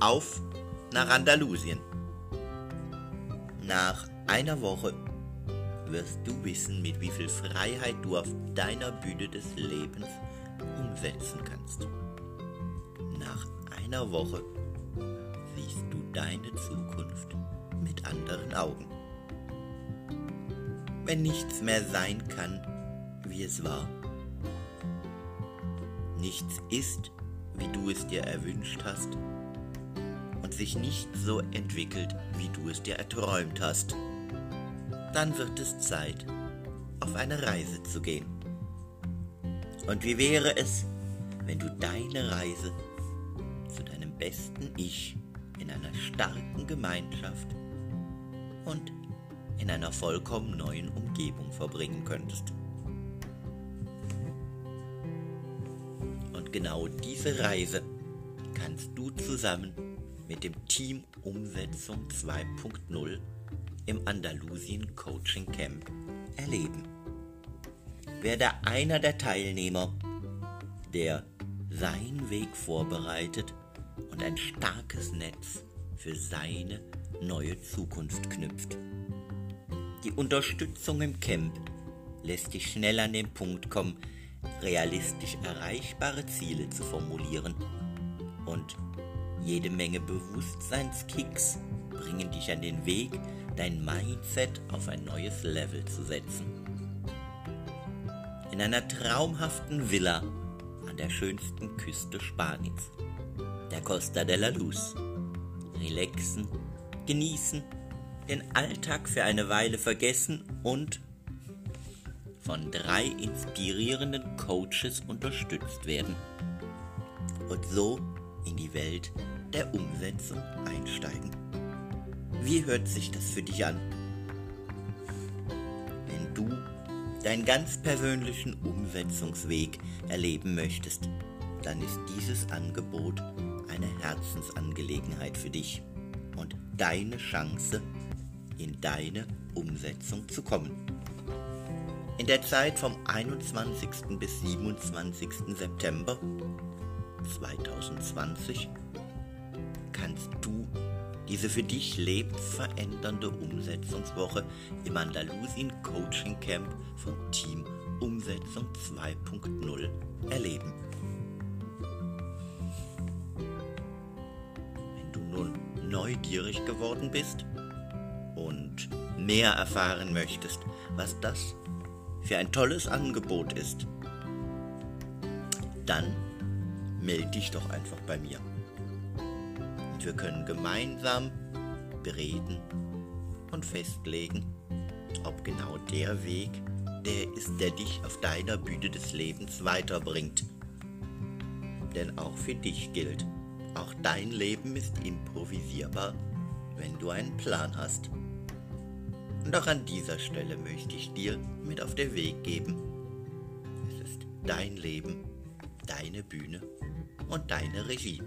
auf nach Andalusien. Nach einer Woche wirst du wissen, mit wie viel Freiheit du auf deiner Bühne des Lebens umsetzen kannst. Nach einer Woche siehst du deine Zukunft mit anderen Augen. Wenn nichts mehr sein kann, wie es war. Nichts ist, wie du es dir erwünscht hast und sich nicht so entwickelt, wie du es dir erträumt hast, dann wird es Zeit, auf eine Reise zu gehen. Und wie wäre es, wenn du deine Reise zu deinem besten Ich in einer starken Gemeinschaft und in einer vollkommen neuen Umgebung verbringen könntest? Und genau diese Reise kannst du zusammen mit dem Team Umsetzung 2.0 im Andalusien Coaching Camp erleben. Werde einer der Teilnehmer, der seinen Weg vorbereitet und ein starkes Netz für seine neue Zukunft knüpft. Die Unterstützung im Camp lässt dich schnell an den Punkt kommen, realistisch erreichbare Ziele zu formulieren und jede Menge Bewusstseinskicks bringen dich an den Weg, dein Mindset auf ein neues Level zu setzen. In einer traumhaften Villa an der schönsten Küste Spaniens, der Costa de la Luz. Relaxen, genießen, den Alltag für eine Weile vergessen und von drei inspirierenden Coaches unterstützt werden. Und so in die Welt der Umsetzung einsteigen. Wie hört sich das für dich an? Wenn du deinen ganz persönlichen Umsetzungsweg erleben möchtest, dann ist dieses Angebot eine Herzensangelegenheit für dich und deine Chance, in deine Umsetzung zu kommen. In der Zeit vom 21. bis 27. September 2020 kannst du diese für dich lebensverändernde Umsetzungswoche im Andalusien Coaching Camp von Team Umsetzung 2.0 erleben. Wenn du nun neugierig geworden bist und mehr erfahren möchtest, was das für ein tolles Angebot ist, dann melde dich doch einfach bei mir. Wir können gemeinsam bereden und festlegen, ob genau der Weg der ist, der dich auf deiner Bühne des Lebens weiterbringt. Denn auch für dich gilt, auch dein Leben ist improvisierbar, wenn du einen Plan hast. Und auch an dieser Stelle möchte ich dir mit auf den Weg geben. Es ist dein Leben, deine Bühne und deine Regie.